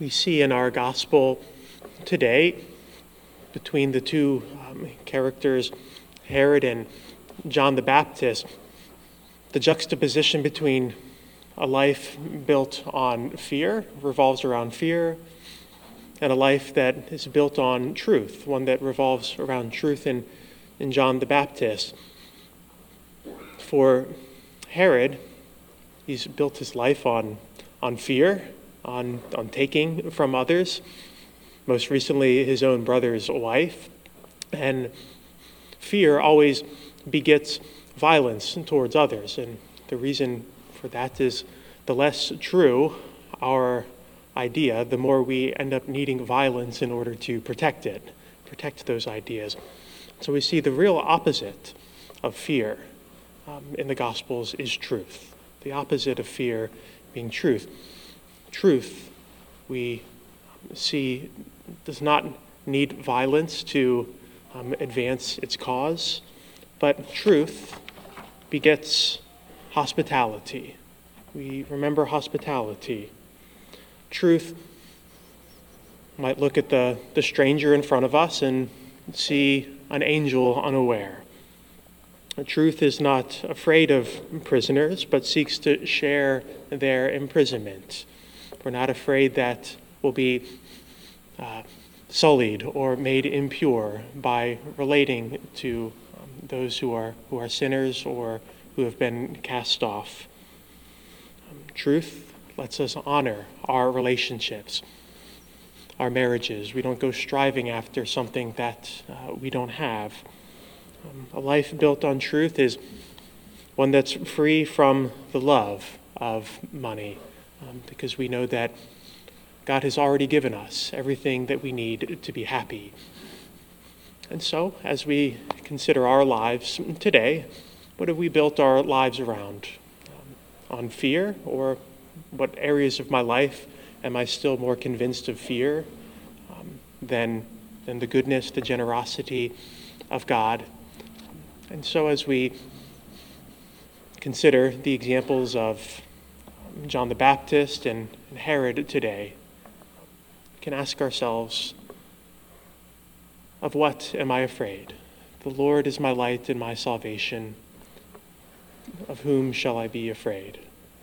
we see in our gospel today between the two um, characters, Herod and John the Baptist, the juxtaposition between a life built on fear, revolves around fear, and a life that is built on truth, one that revolves around truth in, in John the Baptist. For Herod, he's built his life on, on fear, on, on taking from others, most recently, his own brother's wife. And fear always begets violence towards others. And the reason for that is the less true our idea, the more we end up needing violence in order to protect it, protect those ideas. So we see the real opposite of fear um, in the Gospels is truth. The opposite of fear being truth. Truth, we see, does not need violence to um, advance its cause, but truth begets hospitality. We remember hospitality. Truth might look at the, the stranger in front of us and see an angel unaware. Truth is not afraid of prisoners, but seeks to share their imprisonment. We're not afraid that we'll be uh, sullied or made impure by relating to um, those who are, who are sinners or who have been cast off. Um, truth lets us honor our relationships, our marriages. We don't go striving after something that uh, we don't have. Um, a life built on truth is one that's free from the love of money, um, because we know that God has already given us everything that we need to be happy. And so, as we consider our lives today, what have we built our lives around? Um, on fear? Or what areas of my life am I still more convinced of fear um, than, than the goodness, the generosity of God? And so, as we consider the examples of John the Baptist and, Herod today, we can ask ourselves, of what am I afraid? The Lord is my light and my salvation. Of whom shall I be afraid?